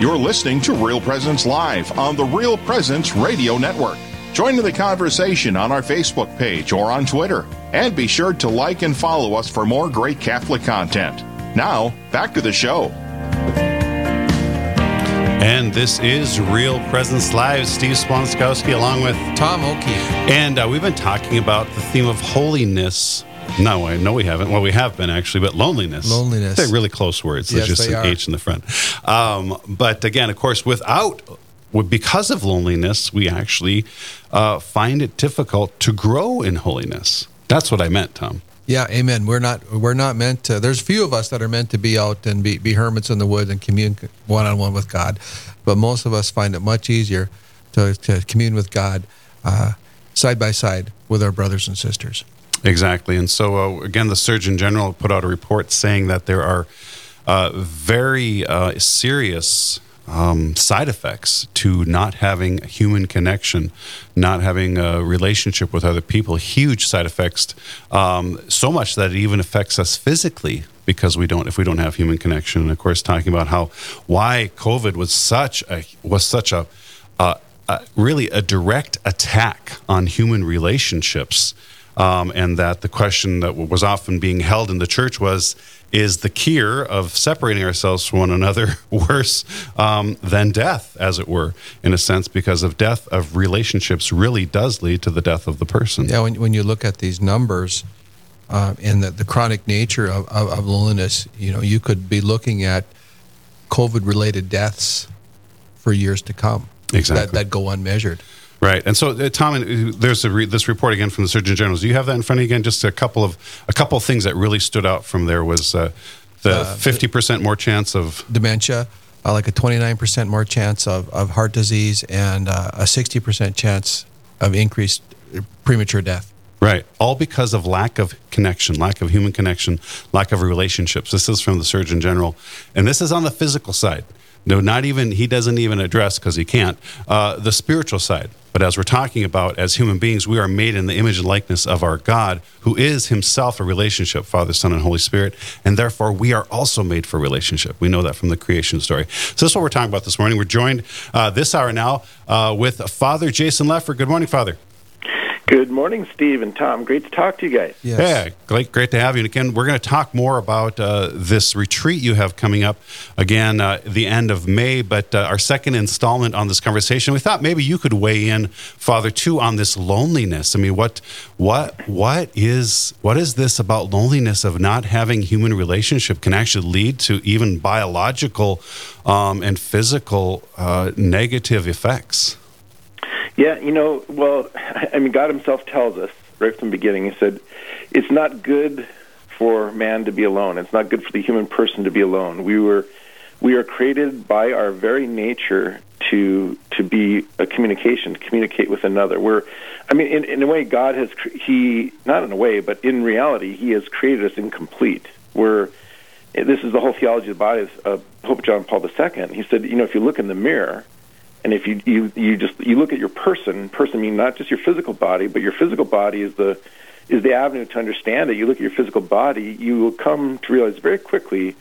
You're listening to Real Presence Live on the Real Presence Radio Network. Join in the conversation on our Facebook page or on Twitter. And be sure to like and follow us for more great Catholic content. Now, back to the show. And this is Real Presence Live. Steve Splonskowski along with Tom O'Keefe. And uh, we've been talking about the theme of holiness. No, I know we haven't. Well, we have been actually, but loneliness. Loneliness. They're really close words. Yes, There's just they an are. H in the front. Um, but again, of course, without, because of loneliness, we actually uh, find it difficult to grow in holiness. That's what I meant, Tom. Yeah, amen. We're not we're not meant to. There's few of us that are meant to be out and be, be hermits in the woods and commune one on one with God, but most of us find it much easier to, to commune with God uh, side by side with our brothers and sisters. Exactly. And so, uh, again, the Surgeon General put out a report saying that there are uh, very uh, serious um, side effects to not having human connection, not having a relationship with other people. Huge side effects, um, so much that it even affects us physically because we don't if we don't have human connection. And of course, talking about how why COVID was such a was such a uh, really a direct attack on human relationships. Um, and that the question that was often being held in the church was is the cure of separating ourselves from one another worse um, than death, as it were, in a sense, because of death of relationships really does lead to the death of the person. Yeah, when, when you look at these numbers uh, and the, the chronic nature of, of, of loneliness, you know, you could be looking at COVID related deaths for years to come. Exactly. That, that go unmeasured. Right, and so uh, Tom, uh, there's a re- this report again from the Surgeon General. Do you have that in front of you again? Just a couple of a couple of things that really stood out from there was uh, the fifty percent more chance of dementia, uh, like a 29% more chance of, of heart disease, and uh, a 60% chance of increased premature death. Right. All because of lack of connection, lack of human connection, lack of relationships. This is from the Surgeon General. And this is on the physical side. No, not even, he doesn't even address, because he can't, uh, the spiritual side. But as we're talking about, as human beings, we are made in the image and likeness of our God, who is himself a relationship, Father, Son, and Holy Spirit. And therefore, we are also made for relationship. We know that from the creation story. So, this is what we're talking about this morning. We're joined uh, this hour now uh, with Father Jason Lefor. Good morning, Father. Good morning, Steve and Tom. Great to talk to you guys. Yes. Yeah, great, great to have you. And again, we're going to talk more about uh, this retreat you have coming up again uh, the end of May. But uh, our second installment on this conversation, we thought maybe you could weigh in, Father, too, on this loneliness. I mean, what, what, what is, what is this about loneliness of not having human relationship can actually lead to even biological um, and physical uh, negative effects? Yeah, you know, well, I mean, God Himself tells us right from the beginning. He said, "It's not good for man to be alone. It's not good for the human person to be alone. We were, we are created by our very nature to to be a communication, to communicate with another. We're, I mean, in, in a way, God has He not in a way, but in reality, He has created us incomplete. We're this is the whole theology of the body of Pope John Paul II. He said, you know, if you look in the mirror, and if you you you just you look at your person, person mean not just your physical body, but your physical body is the is the avenue to understand it. You look at your physical body, you will come to realize very quickly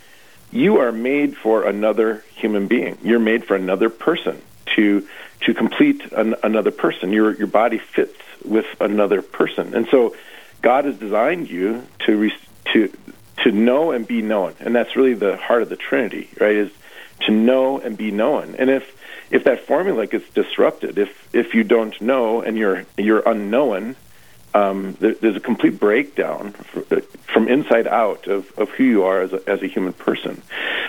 you are made for another human being. You're made for another person to to complete an, another person. Your your body fits with another person, and so God has designed you to re, to to know and be known, and that's really the heart of the Trinity, right? Is to know and be known. And if if that formula gets disrupted, if if you don't know and you're you're unknown, um, there, there's a complete breakdown fr- from inside out of, of who you are as a, as a human person.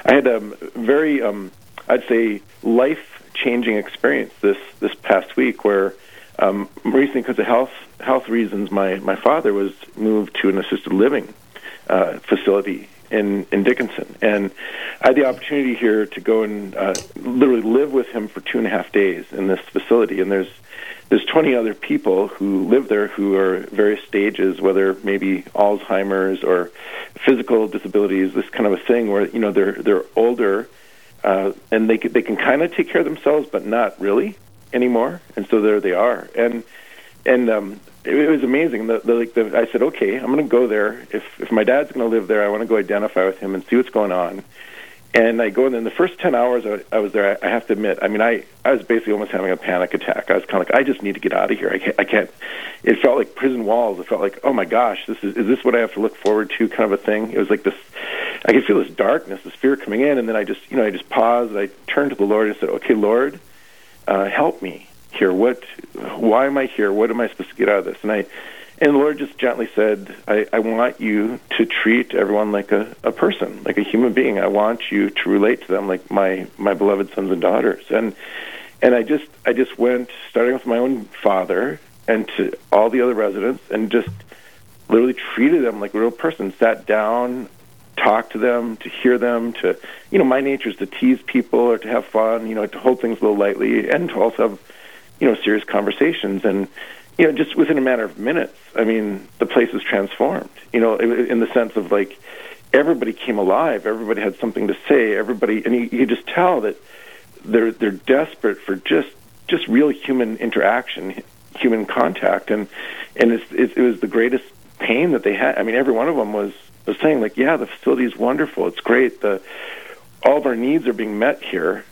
I had a very, um, I'd say, life changing experience this this past week where um, recently because of health health reasons, my my father was moved to an assisted living uh, facility in in Dickinson, and I had the opportunity here to go and uh, literally live with him for two and a half days in this facility. And there's there's 20 other people who live there who are various stages, whether maybe Alzheimer's or physical disabilities, this kind of a thing where you know they're they're older uh, and they they can kind of take care of themselves, but not really anymore. And so there they are, and and um, it, it was amazing. The, the, like the, I said, okay, I'm going to go there. If if my dad's going to live there, I want to go identify with him and see what's going on. And I go in, and the first 10 hours I, I was there, I, I have to admit, I mean, I, I was basically almost having a panic attack. I was kind of like, I just need to get out of here. I can't, I can't. It felt like prison walls. It felt like, oh my gosh, this is, is this what I have to look forward to kind of a thing? It was like this, I could feel this darkness, this fear coming in, and then I just, you know, I just paused, I turned to the Lord and said, okay, Lord, uh, help me here. What, why am I here? What am I supposed to get out of this? And I, and the Lord just gently said, I, I want you to treat everyone like a, a person, like a human being. I want you to relate to them like my, my beloved sons and daughters. And and I just I just went starting with my own father and to all the other residents and just literally treated them like a real person, sat down, talked to them, to hear them, to you know, my nature is to tease people or to have fun, you know, to hold things a little lightly and to also have, you know, serious conversations. And you know, just within a matter of minutes, I mean, the place was transformed. You know, in the sense of like everybody came alive, everybody had something to say, everybody, and you, you just tell that they're they're desperate for just just real human interaction, human contact, and and it's, it, it was the greatest pain that they had. I mean, every one of them was was saying like, yeah, the facility is wonderful, it's great, the all of our needs are being met here,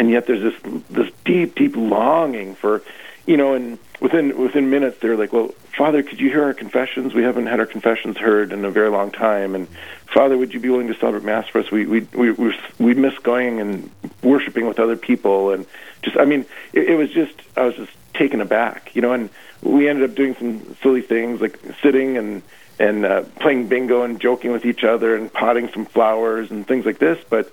and yet there's this this deep deep longing for, you know, and within within minutes they're like, "Well, Father, could you hear our confessions? We haven't had our confessions heard in a very long time." And Father, would you be willing to celebrate Mass for us? We we we we, we miss going and worshiping with other people, and just I mean, it, it was just I was just taken aback, you know. And we ended up doing some silly things like sitting and and uh, playing bingo and joking with each other and potting some flowers and things like this. But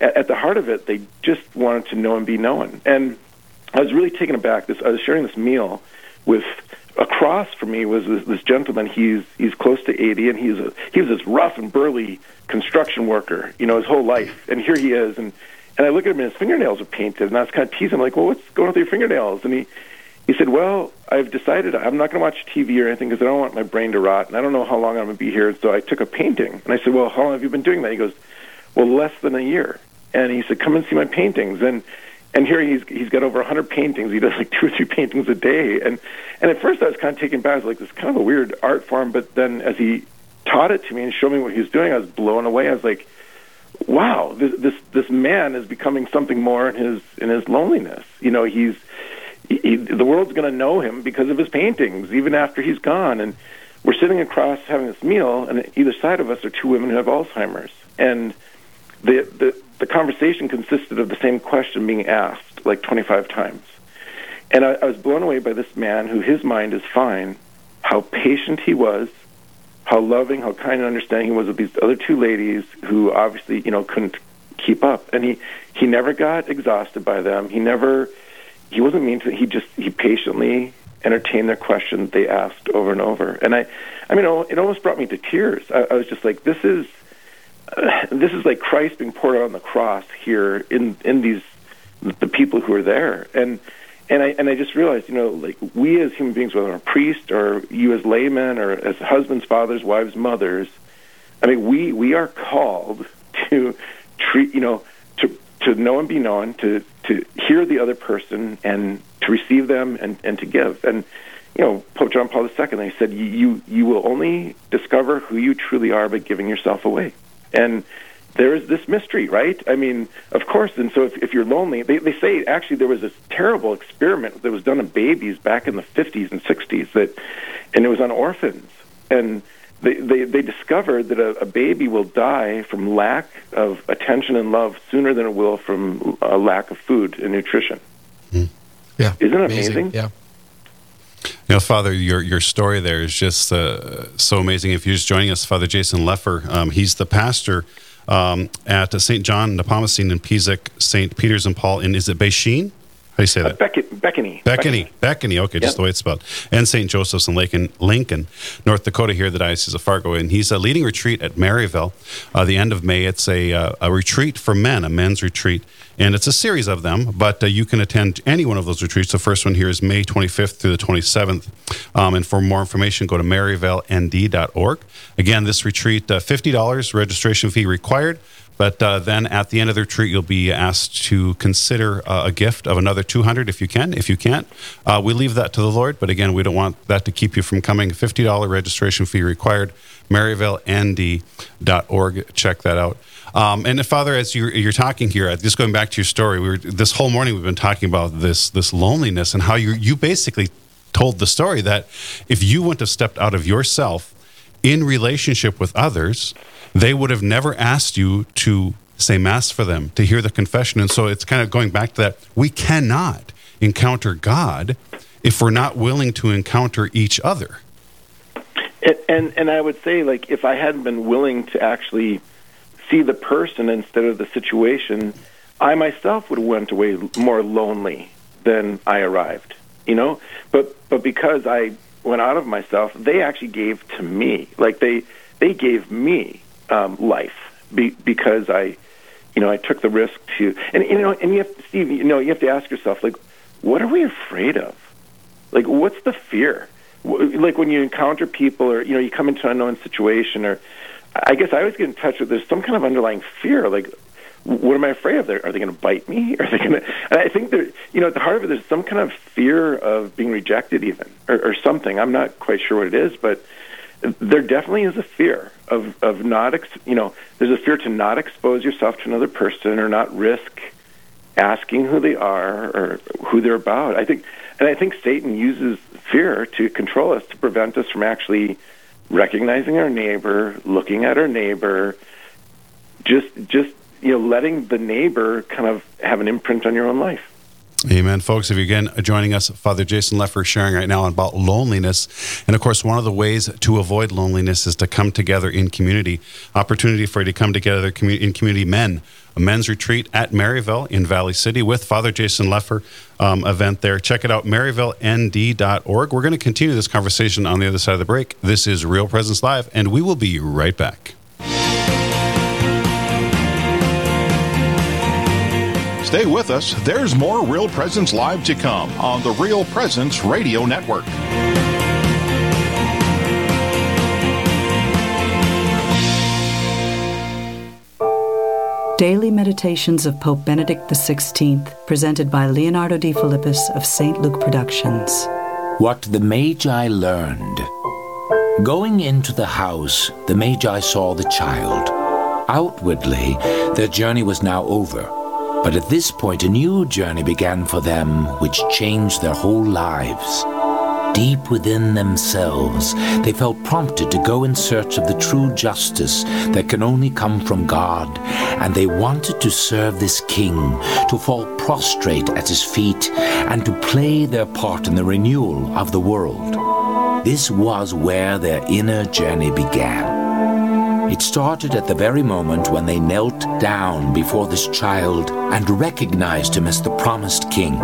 at, at the heart of it, they just wanted to know and be known. And I was really taken aback. This I was sharing this meal with across from me was this, this gentleman. He's he's close to eighty, and he's a he was this rough and burly construction worker, you know, his whole life. And here he is, and and I look at him, and his fingernails are painted, and I was kind of teasing him, like, well, what's going on with your fingernails? And he he said, well, I've decided I'm not going to watch TV or anything because I don't want my brain to rot, and I don't know how long I'm going to be here. So I took a painting, and I said, well, how long have you been doing that? He goes, well, less than a year. And he said, come and see my paintings, and and here he's he's got over a 100 paintings. He does like two or three paintings a day, and and at first I was kind of taken back. I was like, this is kind of a weird art form. But then as he taught it to me and showed me what he was doing, I was blown away. I was like, wow, this this this man is becoming something more in his in his loneliness. You know, he's he, the world's going to know him because of his paintings, even after he's gone. And we're sitting across having this meal, and either side of us are two women who have Alzheimer's, and the the the conversation consisted of the same question being asked like 25 times. And I, I was blown away by this man who his mind is fine, how patient he was, how loving, how kind and understanding he was with these other two ladies who obviously, you know, couldn't keep up. And he, he never got exhausted by them. He never, he wasn't mean to, he just, he patiently entertained their questions they asked over and over. And I, I mean, it almost brought me to tears. I, I was just like, this is, this is like Christ being poured out on the cross here in in these the people who are there. And and I and I just realized you know like we as human beings whether I'm a priest or you as laymen or as husbands fathers wives mothers I mean we we are called to treat you know to to know and be known to to hear the other person and to receive them and and to give. And you know Pope John Paul II they said you you will only discover who you truly are by giving yourself away and there is this mystery, right? I mean, of course. And so, if, if you're lonely, they, they say actually there was this terrible experiment that was done on babies back in the 50s and 60s that, and it was on orphans, and they they, they discovered that a, a baby will die from lack of attention and love sooner than it will from a lack of food and nutrition. Mm. Yeah, isn't it amazing? amazing? Yeah. You know, Father, your your story there is just uh, so amazing. If you're just joining us, Father Jason Lefor, um, he's the pastor um, at St. John Nepomucene in Pisek, St. Peter's and Paul in, is it Beichin? How do you say that? Uh, Beckeny. Beckeny. Beckeny. Okay, just yep. the way it's spelled. And St. Joseph's in Lincoln, Lincoln, North Dakota, here, the Diocese of Fargo. And he's a leading retreat at Maryvale. Uh, the end of May, it's a, uh, a retreat for men, a men's retreat. And it's a series of them, but uh, you can attend any one of those retreats. The first one here is May 25th through the 27th. Um, and for more information, go to maryvaleND.org. Again, this retreat, uh, $50 registration fee required. But uh, then at the end of the retreat, you'll be asked to consider uh, a gift of another 200 if you can. If you can't, uh, we leave that to the Lord. But again, we don't want that to keep you from coming. $50 registration fee required. maryvaleND.org. Check that out. Um, and Father, as you're, you're, talking here, just going back to your story, we were this whole morning we've been talking about this this loneliness and how you you basically told the story that if you wouldn't have stepped out of yourself in relationship with others, they would have never asked you to say mass for them, to hear the confession. And so it's kind of going back to that. We cannot encounter God if we're not willing to encounter each other. And, and, and I would say, like, if I hadn't been willing to actually see the person instead of the situation, I myself would have went away more lonely than I arrived. You know, but but because I went out of myself, they actually gave to me. Like they they gave me um, life be, because I, you know, I took the risk to. And you know, and you have Steve, you know, you have to ask yourself, like, what are we afraid of? Like, what's the fear? Like when you encounter people, or you know, you come into an unknown situation, or I guess I always get in touch with there's some kind of underlying fear, like what am I afraid of? Are they going to bite me? Are they going to? And I think there, you know, at the heart of it, there's some kind of fear of being rejected, even or, or something. I'm not quite sure what it is, but there definitely is a fear of of not, ex, you know, there's a fear to not expose yourself to another person or not risk asking who they are or who they're about. I think, and I think Satan uses fear to control us to prevent us from actually recognizing our neighbor, looking at our neighbor, just just you know, letting the neighbor kind of have an imprint on your own life. Amen, folks. If you're again joining us, Father Jason Lefor sharing right now about loneliness. And of course, one of the ways to avoid loneliness is to come together in community. Opportunity for you to come together in community men. A men's retreat at Maryvale in Valley City with Father Jason Lefor um, event there. Check it out, maryvaleND.org. We're going to continue this conversation on the other side of the break. This is Real Presence Live, and we will be right back. Stay with us. There's more Real Presence Live to come on the Real Presence Radio Network. Daily Meditations of Pope Benedict XVI, presented by Leonardo Defilippis of St. Luke Productions. What the Magi learned. Going into the house, the Magi saw the child. Outwardly, their journey was now over. But at this point, a new journey began for them, which changed their whole lives. Deep within themselves, they felt prompted to go in search of the true justice that can only come from God, and they wanted to serve this king, to fall prostrate at his feet, and to play their part in the renewal of the world. This was where their inner journey began. It started at the very moment when they knelt down before this child and recognized him as the promised king.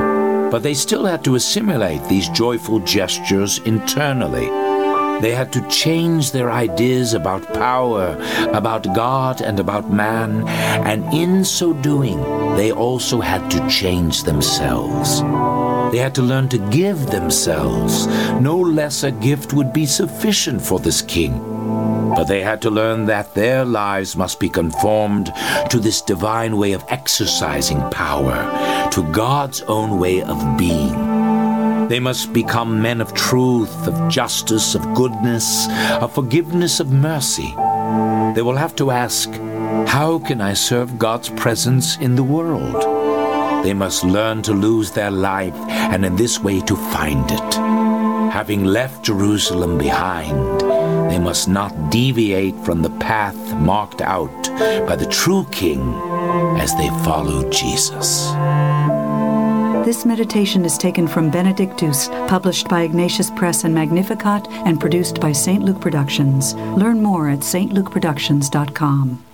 But they still had to assimilate these joyful gestures internally. They had to change their ideas about power, about God, and about man, and in so doing, they also had to change themselves. They had to learn to give themselves. No lesser gift would be sufficient for this king. But they had to learn that their lives must be conformed to this divine way of exercising power, to God's own way of being. They must become men of truth, of justice, of goodness, of forgiveness, of mercy. They will have to ask, How can I serve God's presence in the world? They must learn to lose their life and in this way to find it. Having left Jerusalem behind, they must not deviate from the path marked out by the true King as they follow Jesus. This meditation is taken from Benedictus, published by Ignatius Press and Magnificat, and produced by St. Luke Productions. Learn more at stlukeproductions.com.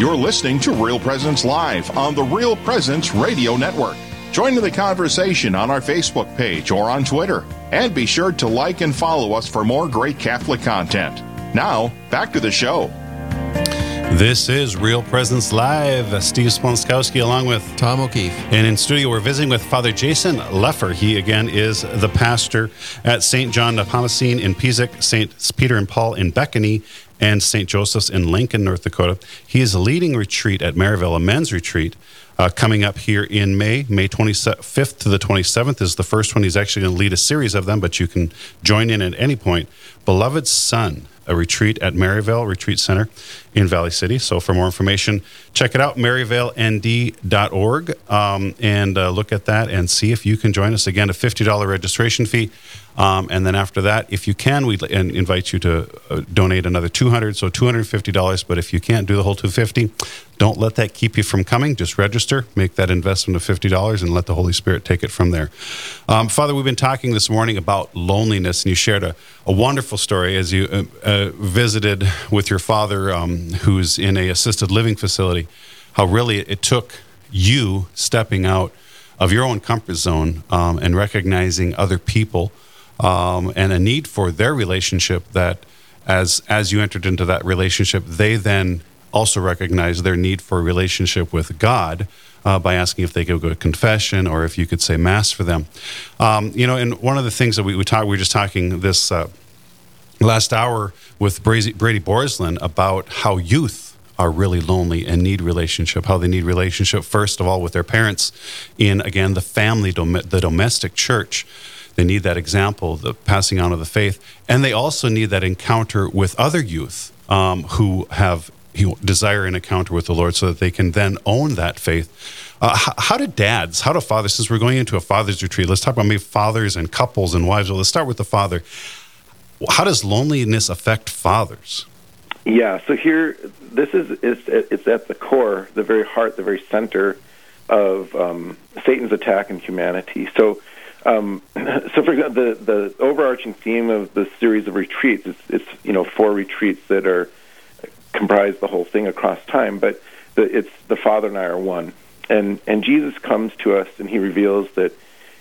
You're listening to Real Presence Live on the Real Presence Radio Network. Join in the conversation on our Facebook page or on Twitter. And be sure to like and follow us for more great Catholic content. Now, back to the show. This is Real Presence Live. Steve Splonskowski along with Tom O'Keefe. And in studio, we're visiting with Father Jason Lefor. He, again, is the pastor at St. John Nepomucene in Pisek, St. Peter and Paul in Bethany, and St. Joseph's in Lincoln, North Dakota. He is leading retreat at Maryvale, a men's retreat. Uh, coming up here in May, May 25th to the 27th is the first one. He's actually going to lead a series of them, but you can join in at any point. Beloved Son, a retreat at Maryvale Retreat Center in Valley City. So for more information, check it out, maryvalend.org, um, and uh, look at that and see if you can join us. Again, a $50 registration fee. Um, and then after that, if you can, we invite you to uh, donate another 200 so $250. But if you can't do the whole 250 don't let that keep you from coming. Just register, make that investment of $50, and let the Holy Spirit take it from there. Um, Father, we've been talking this morning about loneliness, and you shared a, a wonderful story as you uh, uh, visited with your father, um, who's in a assisted living facility, how really it took you stepping out of your own comfort zone um, and recognizing other people um, and a need for their relationship that as as you entered into that relationship they then also recognize their need for a relationship with God uh, by asking if they could go to confession or if you could say mass for them. Um, you know, and one of the things that we, we talked, we were just talking this uh, last hour with Brady, Brady Borslin about how youth are really lonely and need relationship how they need relationship first of all with their parents in again the family the domestic church they need that example the passing on of the faith and they also need that encounter with other youth um, who have desire an encounter with the Lord so that they can then own that faith. Uh, how, how, do dads, how do fathers, since we're going into a father's retreat, let's talk about maybe fathers and couples and wives. Well, let's start with the father. How does loneliness affect fathers? Yeah, so here, this is it's, it's at the core, the very heart, the very center of um, Satan's attack on humanity. So, um, so for example, the the overarching theme of the series of retreats, it's, it's you know four retreats that are comprise the whole thing across time, but the, it's the Father and I are one. And and Jesus comes to us and he reveals that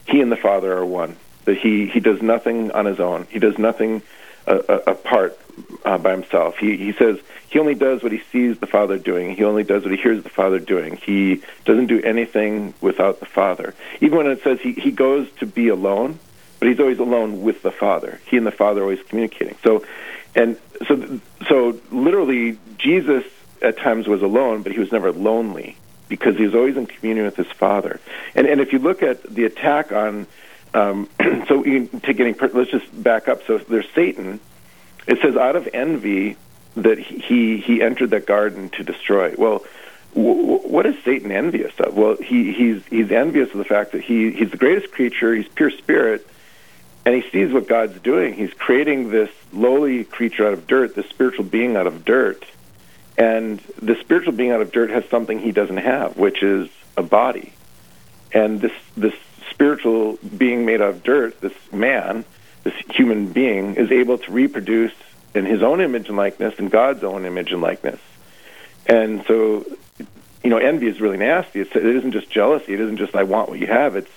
he and the Father are one. That he he does nothing on his own. He does nothing uh, uh, apart uh, by himself. He he says he only does what he sees the Father doing. He only does what he hears the Father doing. He doesn't do anything without the Father. Even when it says he he goes to be alone, but he's always alone with the Father. He and the Father are always communicating. So and so so literally Jesus at times was alone, but he was never lonely because he was always in communion with his Father. And and if you look at the attack on, um, so take any, let's just back up. So there's Satan. It says out of envy that he he entered that garden to destroy. Well. what is Satan envious of? Well, he, he's he's envious of the fact that he he's the greatest creature. He's pure spirit, and he sees what God's doing. He's creating this lowly creature out of dirt, this spiritual being out of dirt. And the spiritual being out of dirt has something he doesn't have, which is a body. And this this spiritual being made out of dirt, this man, this human being, is able to reproduce in his own image and likeness and God's own image and likeness. And so, you know, envy is really nasty. It's, it isn't just jealousy. It isn't just I want what you have. It's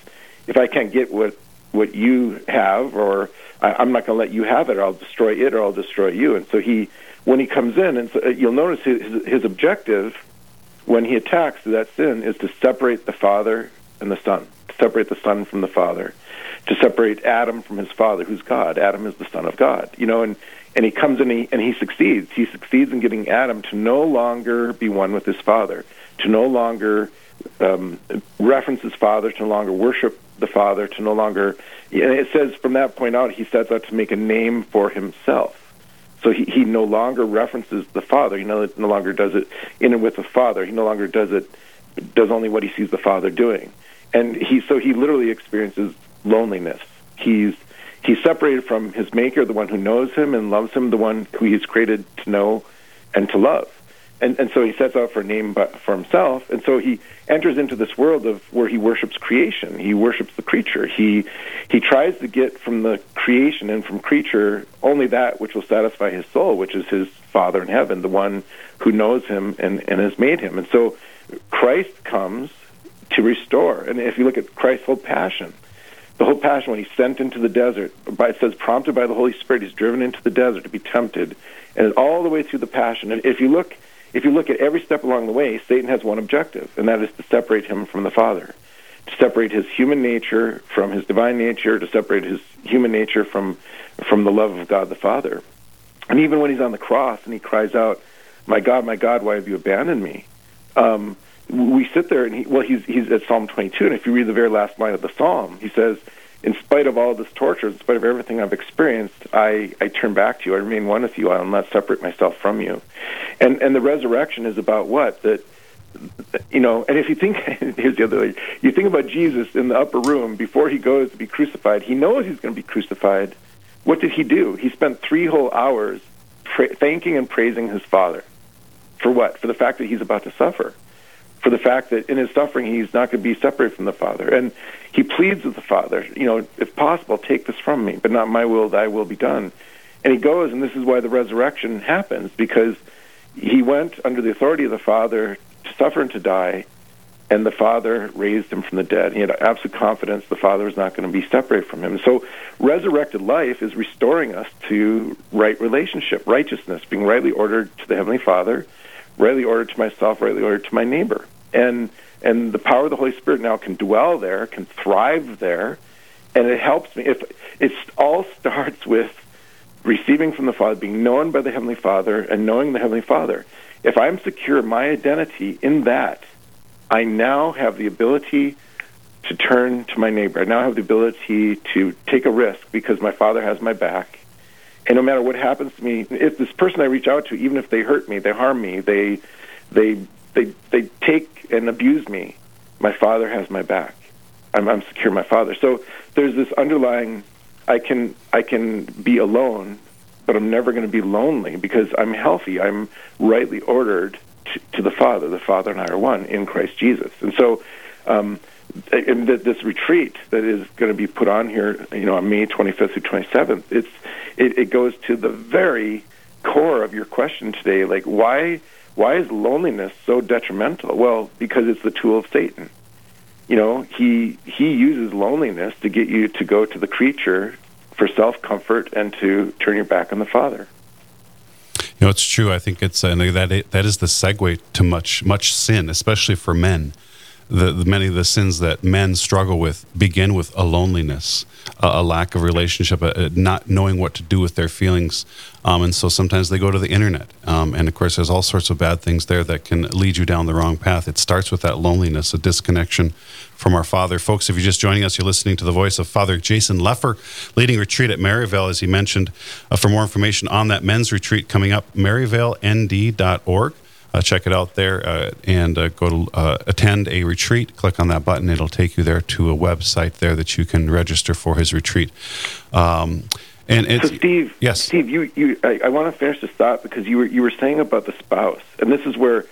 if I can't get what what you have, or I, am not going to let you have it, or I'll destroy it, or I'll destroy you. And so he, when he comes in, and so uh, you'll notice his, his objective when he attacks that sin is to separate the father and the son, to separate the son from the father, to separate Adam from his father, who's God. Adam is the son of God, you know, and and he comes in and he, and he succeeds. He succeeds in getting Adam to no longer be one with his father, to no longer um, reference his father, to no longer worship the Father to no longer. And it says from that point out, he sets out to make a name for himself. So he, he no longer references the Father. He no, no longer does it in and with the Father. He no longer does it does only what he sees the Father doing. And he so he literally experiences loneliness. He's he's separated from his Maker, the one who knows him and loves him, the one who he's created to know and to love and and so he sets out for a name but for himself, and so he enters into this world of where he worships creation. He worships the creature. He he tries to get from the creation and from creature only that which will satisfy his soul, which is his Father in heaven, the one who knows him and, and has made him. And so Christ comes to restore. And if you look at Christ's whole passion, the whole passion when he's sent into the desert, by, it says prompted by the Holy Spirit, he's driven into the desert to be tempted, and all the way through the passion. And if you look if you look at every step along the way, Satan has one objective, and that is to separate him from the Father, to separate his human nature from his divine nature, to separate his human nature from from the love of God the Father. And even when he's on the cross and he cries out, "My God, my God, why have you abandoned me?" Um, we sit there and he, well, he's he's at Psalm 22, and if you read the very last line of the psalm, he says, "In spite of all this torture, in spite of everything I've experienced, I I turn back to you. I remain one with you. I will not separate myself from you." And and the resurrection is about what that you know, and if you think, here's the other way, you think about Jesus in the upper room before he goes to be crucified, he knows he's going to be crucified. What did he do? He spent three whole hours pra- thanking and praising his Father. For what? For the fact that he's about to suffer. For the fact that in his suffering he's not going to be separated from the Father. And he pleads with the Father, you know, if possible, take this from me, but not my will, thy will be done. And he goes, and this is why the resurrection happens, because he went under the authority of the Father to suffer and to die, and the Father raised him from the dead. He had absolute confidence the Father was not going to be separated from him. So, resurrected life is restoring us to right relationship, righteousness, being rightly ordered to the Heavenly Father, rightly ordered to myself, rightly ordered to my neighbor. And and the power of the Holy Spirit now can dwell there, can thrive there, and it helps me. If it all starts with receiving from the Father, being known by the Heavenly Father, and knowing the Heavenly Father. If I'm secure my identity in that, I now have the ability to turn to my neighbor. I now have the ability to take a risk because my Father has my back. And no matter what happens to me, if this person I reach out to, even if they hurt me, they harm me, they they they they take and abuse me, my Father has my back. I'm, I'm secure my Father. So there's this underlying I can I can be alone, but I'm never going to be lonely because I'm healthy. I'm rightly ordered to, to, the Father. The Father and I are one in Christ Jesus. And so, um, and this retreat that is going to be put on here, you know, on May 25th through 27th, it's it, it goes to the very core of your question today. Like, why why is loneliness so detrimental? Well, because it's the tool of Satan you know, he he uses loneliness to get you to go to the creature for self comfort and to turn your back on the Father. You know, it's true. I think it's uh, that that is the segue to much much sin, especially for men the, the, many of the sins that men struggle with begin with a loneliness, a, lack of relationship, a, a not knowing what to do with their feelings, um, and so sometimes they go to the internet. Um, and of course, there's all sorts of bad things there that can lead you down the wrong path. It starts with that loneliness, a disconnection from our Father. Folks, if you're just joining us, you're listening to the voice of Father Jason Lefor, leading retreat at Maryvale, as he mentioned. Uh, for more information on that men's retreat coming up, maryvalend.org. Uh, check it out there uh, and uh, go to uh, attend a retreat. Click on that button. It'll take you there to a website there that you can register for his retreat. Um, and so Steve, yes, Steve, you, you, I, I want to finish this thought because you were you were saying about the spouse, and this is where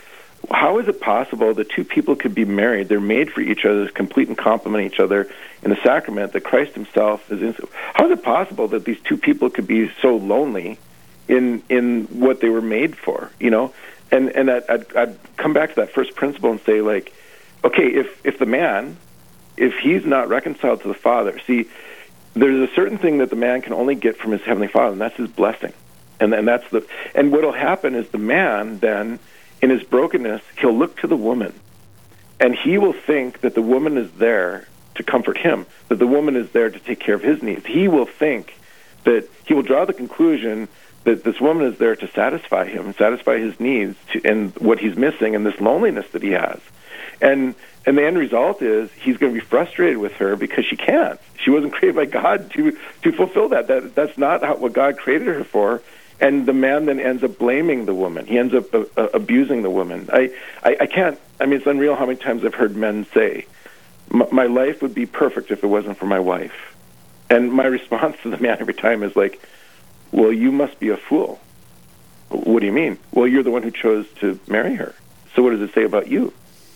how is it possible that two people could be married? They're made for each other, complete and complement each other in the sacrament. That Christ Himself is. In, how is it possible that these two people could be so lonely in in what they were made for? You know, and and I'd, I'd, come back to that first principle and say like, okay, if if the man, if he's not reconciled to the Father, see, there's a certain thing that the man can only get from his heavenly Father, and that's his blessing, and and that's the and what'll happen is the man then, in his brokenness, he'll look to the woman, and he will think that the woman is there to comfort him, that the woman is there to take care of his needs. He will think that he will draw the conclusion that this woman is there to satisfy him, satisfy his needs, to, and what he's missing, and this loneliness that he has. And and the end result is he's going to be frustrated with her because she can't. She wasn't created by God to to fulfill that. That that's not how, what God created her for. And the man then ends up blaming the woman. He ends up uh, uh, abusing the woman. I, I I can't. I mean, it's unreal how many times I've heard men say, "My life would be perfect if it wasn't for my wife." And my response to the man every time is like, well, you must be a fool. What do you mean? Well, you're the one who chose to marry her. So what does it say about you?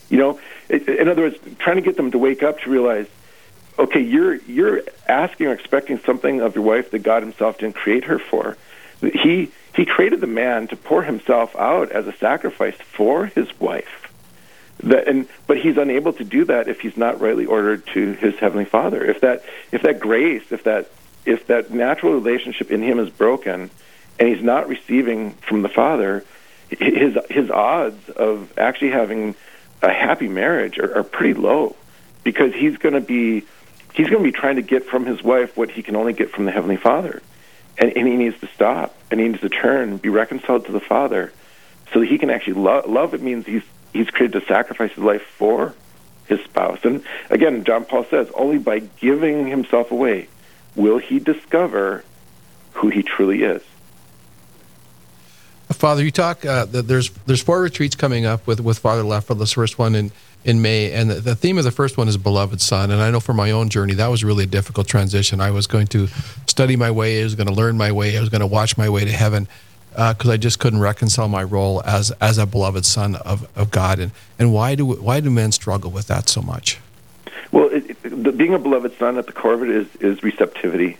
You know, in other words, trying to get them to wake up to realize, okay, you're you're asking or expecting something of your wife that God Himself didn't create her for. He He created the man to pour himself out as a sacrifice for his wife. That, and but he's unable to do that if he's not rightly ordered to his heavenly Father. If that if that grace, if that if that natural relationship in him is broken and he's not receiving from the father his his odds of actually having a happy marriage are, are pretty low because he's going to be he's going to be trying to get from his wife what he can only get from the heavenly father and, and he needs to stop, and he needs to turn, be reconciled to the Father, so that he can actually love. Love it means he's he's created to sacrifice his life for his spouse. And again, John Paul says, only by giving himself away will he discover who he truly is. Father, you talk. Uh, there's there's four retreats coming up with with Father Lefor. This first one in in May, and the, the, theme of the first one is beloved son. And I know for my own journey, that was really a difficult transition. I was going to study my way. I was going to learn my way. I was going to watch my way to heaven because uh, I just couldn't reconcile my role as as a beloved son of, of God. And and why do why do men struggle with that so much? Well, it, the, being a beloved son at the core of it is is receptivity.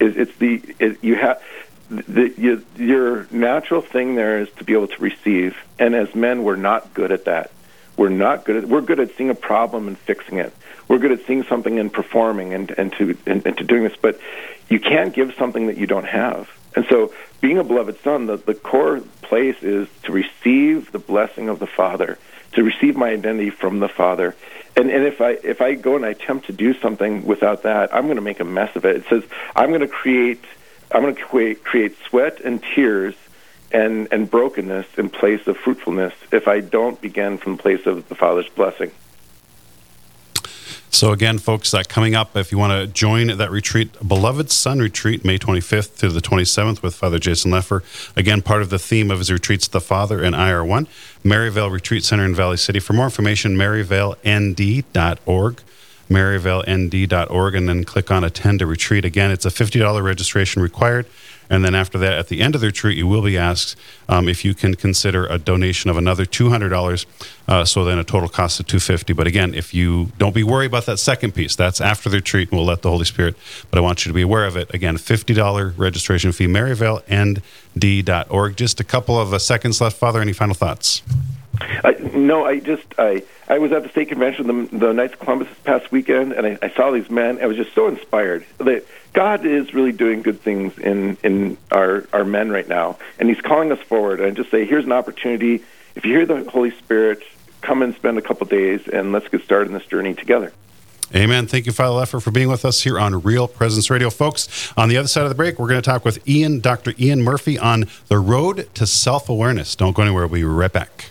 It, it's the it, you have the, you, your natural thing there is to be able to receive. And as men, we're not good at that. We're not good at. We're good at seeing a problem and fixing it. We're good at seeing something and performing and and to and, and to doing this. But you can't give something that you don't have. And so, being a beloved son, the, the core place is to receive the blessing of the Father, to receive my identity from the Father. And, and if I if I go and I attempt to do something without that, I'm going to make a mess of it. It says I'm going to create I'm going to create, create sweat and tears and and brokenness in place of fruitfulness if I don't begin from the place of the Father's blessing. So again, folks, uh, coming up, if you want to join that retreat, Beloved Son Retreat, May 25th to the 27th with Father Jason Lefor. Again, part of the theme of his retreats, The Father and I Are One. Maryvale Retreat Center in Valley City. For more information, maryvaleND.org maryvaleND.org, and then click on Attend a Retreat. Again, it's a $50 registration required. And then after that, at the end of the retreat, you will be asked um, if you can consider a donation of another $200. Uh, so then a total cost of 250 But again, if you don't be worried about that second piece, that's after the retreat, and we'll let the Holy Spirit. But I want you to be aware of it. Again, $50 registration fee, maryvaleND.org. Just a couple of uh, seconds left. Father, any final thoughts? Uh, no, I just I I was at the state convention the, the Knights of Columbus this past weekend, and I, I saw these men. I was just so inspired. That God is really doing good things in in our our men right now, and He's calling us forward. And I just say, here's an opportunity. If you hear the Holy Spirit, come and spend a couple days, and let's get started in this journey together. Amen. Thank you, Father Lefor, for being with us here on Real Presence Radio. Folks, on the other side of the break, we're going to talk with Ian, Dr. Ian Murphy, on the road to self awareness. Don't go anywhere. We'll be right back.